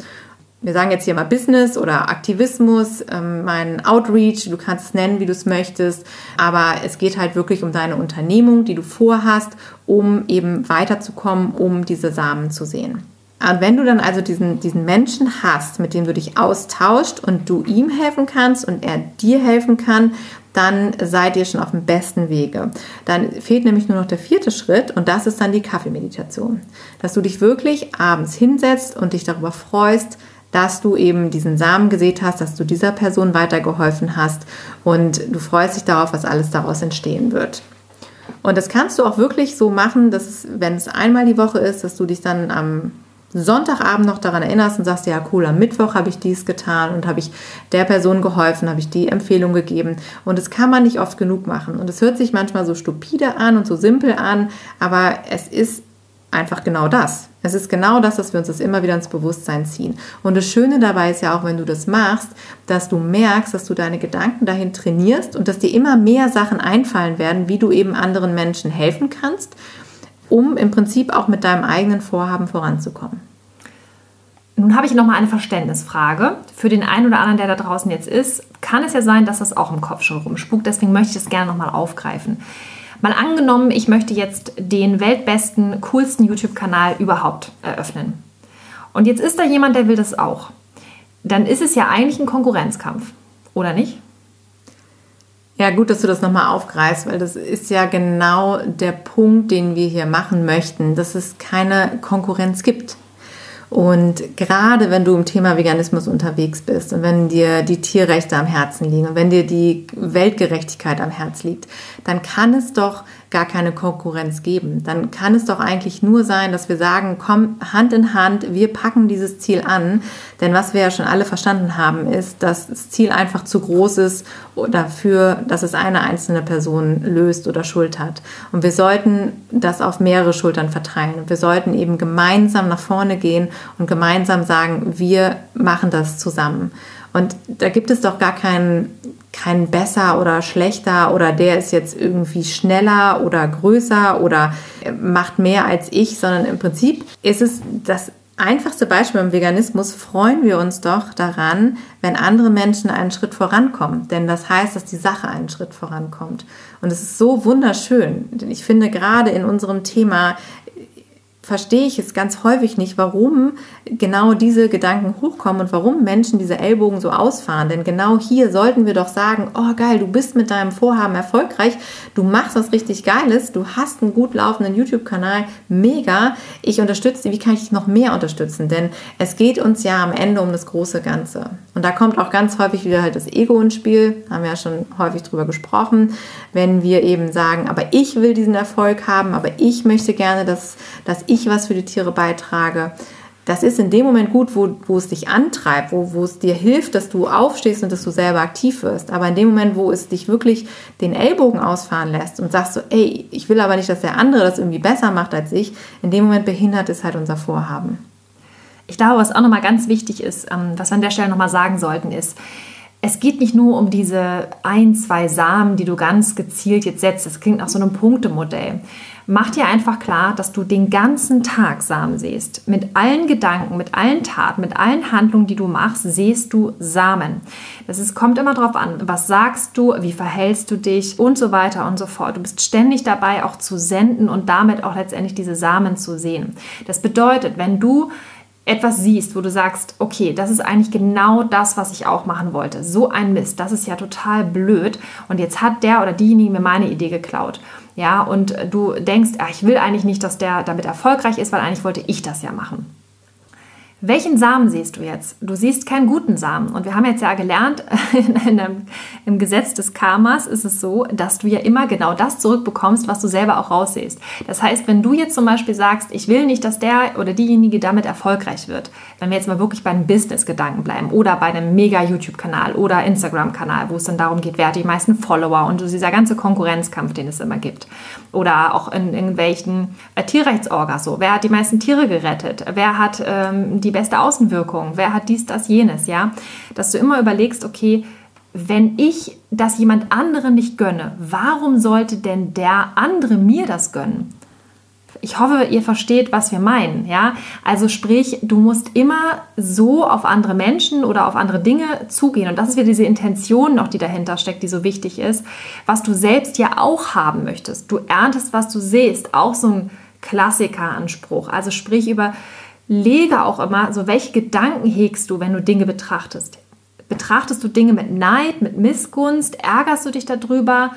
Wir sagen jetzt hier mal Business oder Aktivismus, ähm, mein Outreach, du kannst es nennen, wie du es möchtest, aber es geht halt wirklich um deine Unternehmung, die du vorhast, um eben weiterzukommen, um diese Samen zu sehen. Und wenn du dann also diesen, diesen Menschen hast, mit dem du dich austauscht und du ihm helfen kannst und er dir helfen kann, dann seid ihr schon auf dem besten Wege. Dann fehlt nämlich nur noch der vierte Schritt und das ist dann die Kaffeemeditation. Dass du dich wirklich abends hinsetzt und dich darüber freust, dass du eben diesen Samen gesät hast, dass du dieser Person weitergeholfen hast und du freust dich darauf, was alles daraus entstehen wird. Und das kannst du auch wirklich so machen, dass wenn es einmal die Woche ist, dass du dich dann am Sonntagabend noch daran erinnerst und sagst, ja cool, am Mittwoch habe ich dies getan und habe ich der Person geholfen, habe ich die Empfehlung gegeben. Und das kann man nicht oft genug machen. Und es hört sich manchmal so stupide an und so simpel an, aber es ist einfach genau das. Es ist genau das, dass wir uns das immer wieder ins Bewusstsein ziehen. Und das Schöne dabei ist ja auch, wenn du das machst, dass du merkst, dass du deine Gedanken dahin trainierst und dass dir immer mehr Sachen einfallen werden, wie du eben anderen Menschen helfen kannst um im Prinzip auch mit deinem eigenen Vorhaben voranzukommen. Nun habe ich noch mal eine Verständnisfrage. Für den einen oder anderen, der da draußen jetzt ist, kann es ja sein, dass das auch im Kopf schon rumspukt. Deswegen möchte ich das gerne noch mal aufgreifen. Mal angenommen, ich möchte jetzt den weltbesten, coolsten YouTube-Kanal überhaupt eröffnen. Und jetzt ist da jemand, der will das auch. Dann ist es ja eigentlich ein Konkurrenzkampf, oder nicht? Ja, gut, dass du das nochmal aufgreifst, weil das ist ja genau der Punkt, den wir hier machen möchten, dass es keine Konkurrenz gibt. Und gerade wenn du im Thema Veganismus unterwegs bist und wenn dir die Tierrechte am Herzen liegen und wenn dir die Weltgerechtigkeit am Herz liegt, dann kann es doch gar keine Konkurrenz geben. Dann kann es doch eigentlich nur sein, dass wir sagen, komm Hand in Hand, wir packen dieses Ziel an. Denn was wir ja schon alle verstanden haben, ist, dass das Ziel einfach zu groß ist dafür, dass es eine einzelne Person löst oder schuld hat. Und wir sollten das auf mehrere Schultern verteilen. Wir sollten eben gemeinsam nach vorne gehen und gemeinsam sagen, wir machen das zusammen. Und da gibt es doch gar keinen kein besser oder schlechter oder der ist jetzt irgendwie schneller oder größer oder macht mehr als ich, sondern im Prinzip ist es das einfachste Beispiel im Veganismus, freuen wir uns doch daran, wenn andere Menschen einen Schritt vorankommen. Denn das heißt, dass die Sache einen Schritt vorankommt. Und es ist so wunderschön. Denn ich finde gerade in unserem Thema verstehe ich es ganz häufig nicht, warum genau diese Gedanken hochkommen und warum Menschen diese Ellbogen so ausfahren. Denn genau hier sollten wir doch sagen, oh geil, du bist mit deinem Vorhaben erfolgreich, du machst was richtig Geiles, du hast einen gut laufenden YouTube-Kanal, mega, ich unterstütze dich, wie kann ich dich noch mehr unterstützen? Denn es geht uns ja am Ende um das große Ganze. Und da kommt auch ganz häufig wieder halt das Ego ins Spiel, haben wir ja schon häufig drüber gesprochen, wenn wir eben sagen, aber ich will diesen Erfolg haben, aber ich möchte gerne, dass, dass ich ich was für die Tiere beitrage. Das ist in dem Moment gut, wo, wo es dich antreibt, wo, wo es dir hilft, dass du aufstehst und dass du selber aktiv wirst. Aber in dem Moment, wo es dich wirklich den Ellbogen ausfahren lässt und sagst so, ey, ich will aber nicht, dass der andere das irgendwie besser macht als ich, in dem Moment behindert es halt unser Vorhaben. Ich glaube, was auch nochmal ganz wichtig ist, ähm, was wir an der Stelle nochmal sagen sollten, ist, es geht nicht nur um diese ein, zwei Samen, die du ganz gezielt jetzt setzt. Das klingt nach so einem Punktemodell. Mach dir einfach klar, dass du den ganzen Tag Samen siehst. Mit allen Gedanken, mit allen Taten, mit allen Handlungen, die du machst, siehst du Samen. Das ist, kommt immer darauf an, was sagst du, wie verhältst du dich und so weiter und so fort. Du bist ständig dabei, auch zu senden und damit auch letztendlich diese Samen zu sehen. Das bedeutet, wenn du etwas siehst, wo du sagst, okay, das ist eigentlich genau das, was ich auch machen wollte. So ein Mist, das ist ja total blöd. Und jetzt hat der oder diejenige mir meine Idee geklaut. Ja, und du denkst, ach, ich will eigentlich nicht, dass der damit erfolgreich ist, weil eigentlich wollte ich das ja machen. Welchen Samen siehst du jetzt? Du siehst keinen guten Samen. Und wir haben jetzt ja gelernt, in einem, im Gesetz des Karmas ist es so, dass du ja immer genau das zurückbekommst, was du selber auch raussiehst. Das heißt, wenn du jetzt zum Beispiel sagst, ich will nicht, dass der oder diejenige damit erfolgreich wird, wenn wir jetzt mal wirklich bei einem Business-Gedanken bleiben oder bei einem Mega-YouTube-Kanal oder Instagram-Kanal, wo es dann darum geht, wer hat die meisten Follower und dieser ganze Konkurrenzkampf, den es immer gibt. Oder auch in irgendwelchen Tierrechtsorgas so. Wer hat die meisten Tiere gerettet? Wer hat ähm, die beste Außenwirkung? Wer hat dies, das, jenes? Ja, dass du immer überlegst, okay, wenn ich das jemand anderem nicht gönne, warum sollte denn der andere mir das gönnen? Ich hoffe, ihr versteht, was wir meinen. Ja? Also sprich, du musst immer so auf andere Menschen oder auf andere Dinge zugehen. Und das ist wieder diese Intention noch, die dahinter steckt, die so wichtig ist, was du selbst ja auch haben möchtest. Du erntest, was du siehst. Auch so ein Klassikeranspruch. Also sprich über, lege auch immer, so welche Gedanken hegst du, wenn du Dinge betrachtest. Betrachtest du Dinge mit Neid, mit Missgunst? Ärgerst du dich darüber?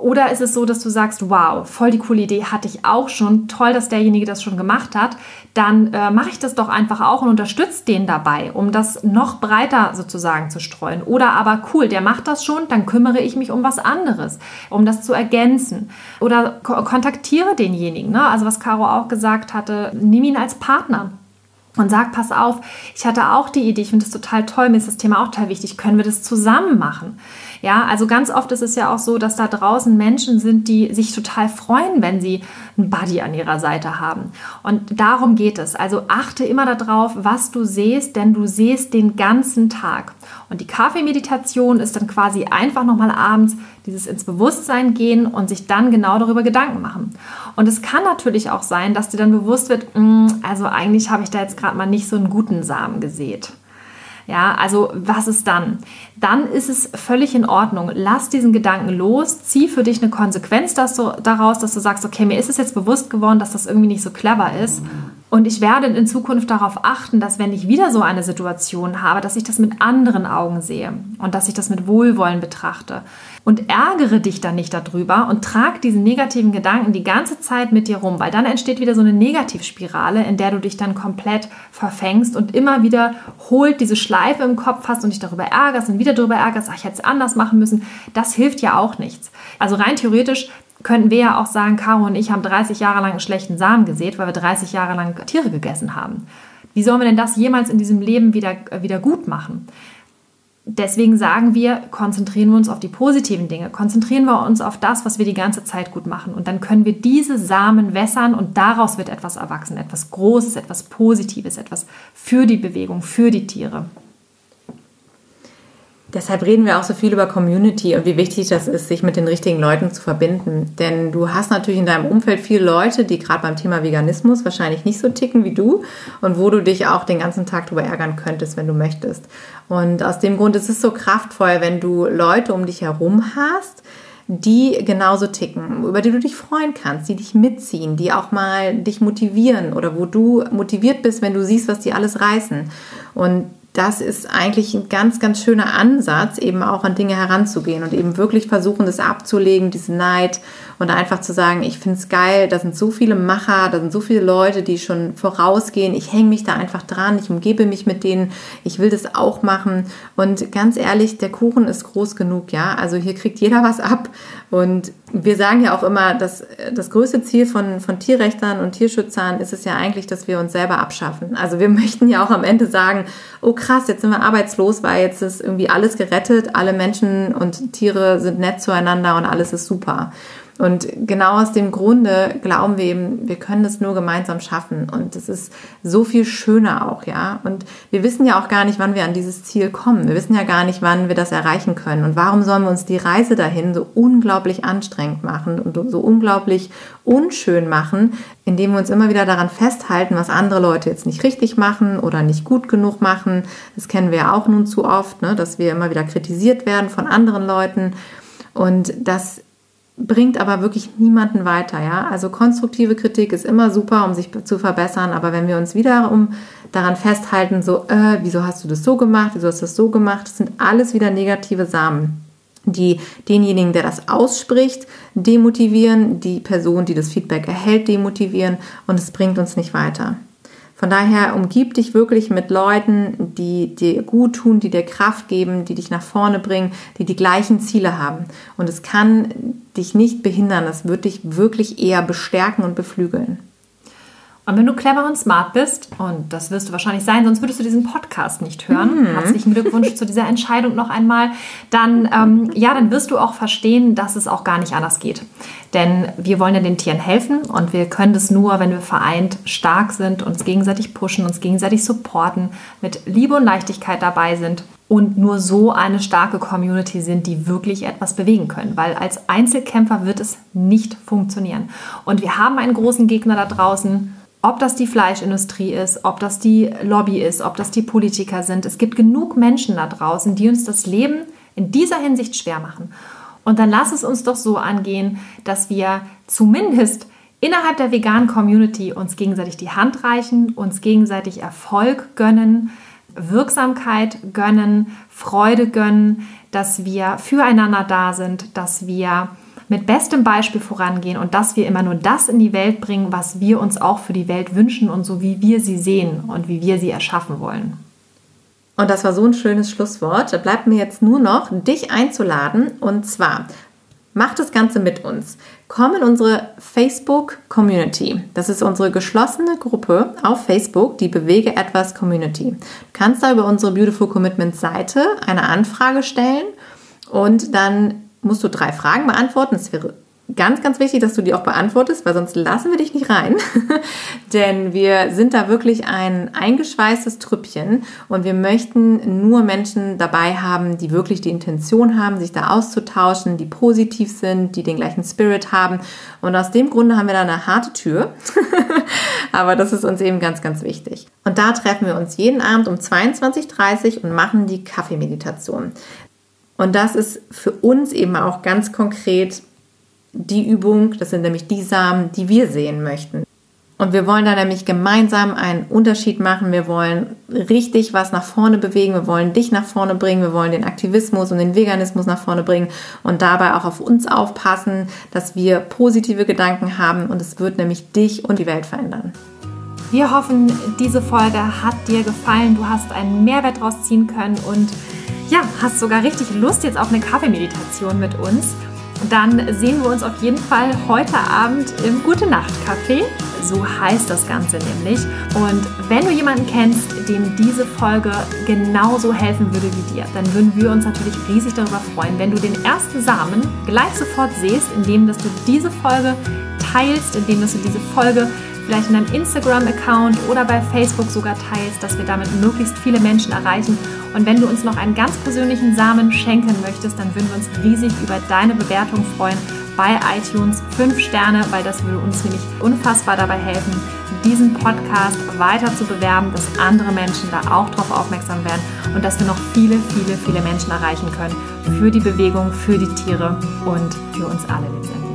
Oder ist es so, dass du sagst, wow, voll die coole Idee hatte ich auch schon, toll, dass derjenige das schon gemacht hat, dann äh, mache ich das doch einfach auch und unterstütze den dabei, um das noch breiter sozusagen zu streuen. Oder aber cool, der macht das schon, dann kümmere ich mich um was anderes, um das zu ergänzen. Oder ko kontaktiere denjenigen. Ne? Also was Caro auch gesagt hatte, nimm ihn als Partner und sag, pass auf, ich hatte auch die Idee, ich finde das total toll, mir ist das Thema auch total wichtig, können wir das zusammen machen? Ja, also ganz oft ist es ja auch so, dass da draußen Menschen sind, die sich total freuen, wenn sie einen Buddy an ihrer Seite haben. Und darum geht es. Also achte immer darauf, was du siehst, denn du siehst den ganzen Tag. Und die Kaffeemeditation ist dann quasi einfach nochmal abends dieses ins Bewusstsein gehen und sich dann genau darüber Gedanken machen. Und es kann natürlich auch sein, dass dir dann bewusst wird, mm, also eigentlich habe ich da jetzt gerade mal nicht so einen guten Samen gesät. Ja, also was ist dann? Dann ist es völlig in Ordnung. Lass diesen Gedanken los, zieh für dich eine Konsequenz dass du, daraus, dass du sagst, okay, mir ist es jetzt bewusst geworden, dass das irgendwie nicht so clever ist. Und ich werde in Zukunft darauf achten, dass wenn ich wieder so eine Situation habe, dass ich das mit anderen Augen sehe und dass ich das mit Wohlwollen betrachte. Und ärgere dich dann nicht darüber und trag diesen negativen Gedanken die ganze Zeit mit dir rum, weil dann entsteht wieder so eine Negativspirale, in der du dich dann komplett verfängst und immer wieder holt diese Schleife im Kopf hast und dich darüber ärgerst und wieder darüber ärgerst, ach, ich hätte es anders machen müssen. Das hilft ja auch nichts. Also rein theoretisch könnten wir ja auch sagen, Caro und ich haben 30 Jahre lang einen schlechten Samen gesät, weil wir 30 Jahre lang Tiere gegessen haben. Wie sollen wir denn das jemals in diesem Leben wieder, äh, wieder gut machen? Deswegen sagen wir, konzentrieren wir uns auf die positiven Dinge, konzentrieren wir uns auf das, was wir die ganze Zeit gut machen. Und dann können wir diese Samen wässern und daraus wird etwas erwachsen, etwas Großes, etwas Positives, etwas für die Bewegung, für die Tiere. Deshalb reden wir auch so viel über Community und wie wichtig das ist, sich mit den richtigen Leuten zu verbinden. Denn du hast natürlich in deinem Umfeld viele Leute, die gerade beim Thema Veganismus wahrscheinlich nicht so ticken wie du und wo du dich auch den ganzen Tag darüber ärgern könntest, wenn du möchtest. Und aus dem Grund ist es so kraftvoll, wenn du Leute um dich herum hast, die genauso ticken, über die du dich freuen kannst, die dich mitziehen, die auch mal dich motivieren oder wo du motiviert bist, wenn du siehst, was die alles reißen. Und das ist eigentlich ein ganz, ganz schöner Ansatz, eben auch an Dinge heranzugehen und eben wirklich versuchen, das abzulegen, diese Neid und einfach zu sagen, ich finde es geil, da sind so viele Macher, da sind so viele Leute, die schon vorausgehen, ich hänge mich da einfach dran, ich umgebe mich mit denen, ich will das auch machen. Und ganz ehrlich, der Kuchen ist groß genug, ja, also hier kriegt jeder was ab. Und wir sagen ja auch immer, dass das größte Ziel von, von Tierrechtern und Tierschützern ist es ja eigentlich, dass wir uns selber abschaffen. Also wir möchten ja auch am Ende sagen, oh krass, jetzt sind wir arbeitslos, weil jetzt ist irgendwie alles gerettet, alle Menschen und Tiere sind nett zueinander und alles ist super. Und genau aus dem Grunde glauben wir eben, wir können das nur gemeinsam schaffen. Und es ist so viel schöner auch, ja. Und wir wissen ja auch gar nicht, wann wir an dieses Ziel kommen. Wir wissen ja gar nicht, wann wir das erreichen können. Und warum sollen wir uns die Reise dahin so unglaublich anstrengend machen und so unglaublich unschön machen, indem wir uns immer wieder daran festhalten, was andere Leute jetzt nicht richtig machen oder nicht gut genug machen. Das kennen wir ja auch nun zu oft, ne? dass wir immer wieder kritisiert werden von anderen Leuten. Und das bringt aber wirklich niemanden weiter. Ja? Also konstruktive Kritik ist immer super, um sich zu verbessern, aber wenn wir uns wiederum daran festhalten, so, äh, wieso hast du das so gemacht, wieso hast du das so gemacht, das sind alles wieder negative Samen, die denjenigen, der das ausspricht, demotivieren, die Person, die das Feedback erhält, demotivieren und es bringt uns nicht weiter. Von daher umgib dich wirklich mit Leuten, die dir gut tun, die dir Kraft geben, die dich nach vorne bringen, die die gleichen Ziele haben. Und es kann dich nicht behindern, es wird dich wirklich eher bestärken und beflügeln. Und wenn du clever und smart bist, und das wirst du wahrscheinlich sein, sonst würdest du diesen Podcast nicht hören. Mhm. Herzlichen Glückwunsch zu dieser Entscheidung noch einmal. Dann, ähm, ja, dann wirst du auch verstehen, dass es auch gar nicht anders geht. Denn wir wollen ja den Tieren helfen und wir können das nur, wenn wir vereint stark sind, uns gegenseitig pushen, uns gegenseitig supporten, mit Liebe und Leichtigkeit dabei sind und nur so eine starke Community sind, die wirklich etwas bewegen können. Weil als Einzelkämpfer wird es nicht funktionieren. Und wir haben einen großen Gegner da draußen ob das die Fleischindustrie ist, ob das die Lobby ist, ob das die Politiker sind. Es gibt genug Menschen da draußen, die uns das Leben in dieser Hinsicht schwer machen. Und dann lass es uns doch so angehen, dass wir zumindest innerhalb der veganen Community uns gegenseitig die Hand reichen, uns gegenseitig Erfolg gönnen, Wirksamkeit gönnen, Freude gönnen, dass wir füreinander da sind, dass wir mit bestem Beispiel vorangehen und dass wir immer nur das in die Welt bringen, was wir uns auch für die Welt wünschen und so wie wir sie sehen und wie wir sie erschaffen wollen. Und das war so ein schönes Schlusswort. Da bleibt mir jetzt nur noch, dich einzuladen. Und zwar, mach das Ganze mit uns. Komm in unsere Facebook-Community. Das ist unsere geschlossene Gruppe auf Facebook, die Bewege etwas Community. Du kannst da über unsere Beautiful Commitment Seite eine Anfrage stellen und dann musst du drei Fragen beantworten. Es wäre ganz, ganz wichtig, dass du die auch beantwortest, weil sonst lassen wir dich nicht rein. Denn wir sind da wirklich ein eingeschweißtes Trüppchen und wir möchten nur Menschen dabei haben, die wirklich die Intention haben, sich da auszutauschen, die positiv sind, die den gleichen Spirit haben. Und aus dem Grunde haben wir da eine harte Tür. Aber das ist uns eben ganz, ganz wichtig. Und da treffen wir uns jeden Abend um 22.30 Uhr und machen die Kaffeemeditation. Und das ist für uns eben auch ganz konkret die Übung, das sind nämlich die Samen, die wir sehen möchten. Und wir wollen da nämlich gemeinsam einen Unterschied machen. Wir wollen richtig was nach vorne bewegen. Wir wollen dich nach vorne bringen. Wir wollen den Aktivismus und den Veganismus nach vorne bringen und dabei auch auf uns aufpassen, dass wir positive Gedanken haben und es wird nämlich dich und die Welt verändern. Wir hoffen, diese Folge hat dir gefallen. Du hast einen Mehrwert daraus ziehen können und ja, hast sogar richtig Lust jetzt auf eine Kaffeemeditation mit uns, dann sehen wir uns auf jeden Fall heute Abend im Gute Nacht Café. So heißt das Ganze nämlich. Und wenn du jemanden kennst, dem diese Folge genauso helfen würde wie dir, dann würden wir uns natürlich riesig darüber freuen, wenn du den ersten Samen gleich sofort siehst, indem dass du diese Folge teilst, indem dass du diese Folge vielleicht in deinem Instagram-Account oder bei Facebook sogar teilst, dass wir damit möglichst viele Menschen erreichen. Und wenn du uns noch einen ganz persönlichen Samen schenken möchtest, dann würden wir uns riesig über deine Bewertung freuen bei iTunes. Fünf Sterne, weil das würde uns nämlich unfassbar dabei helfen, diesen Podcast weiter zu bewerben, dass andere Menschen da auch drauf aufmerksam werden und dass wir noch viele, viele, viele Menschen erreichen können für die Bewegung, für die Tiere und für uns alle letztendlich.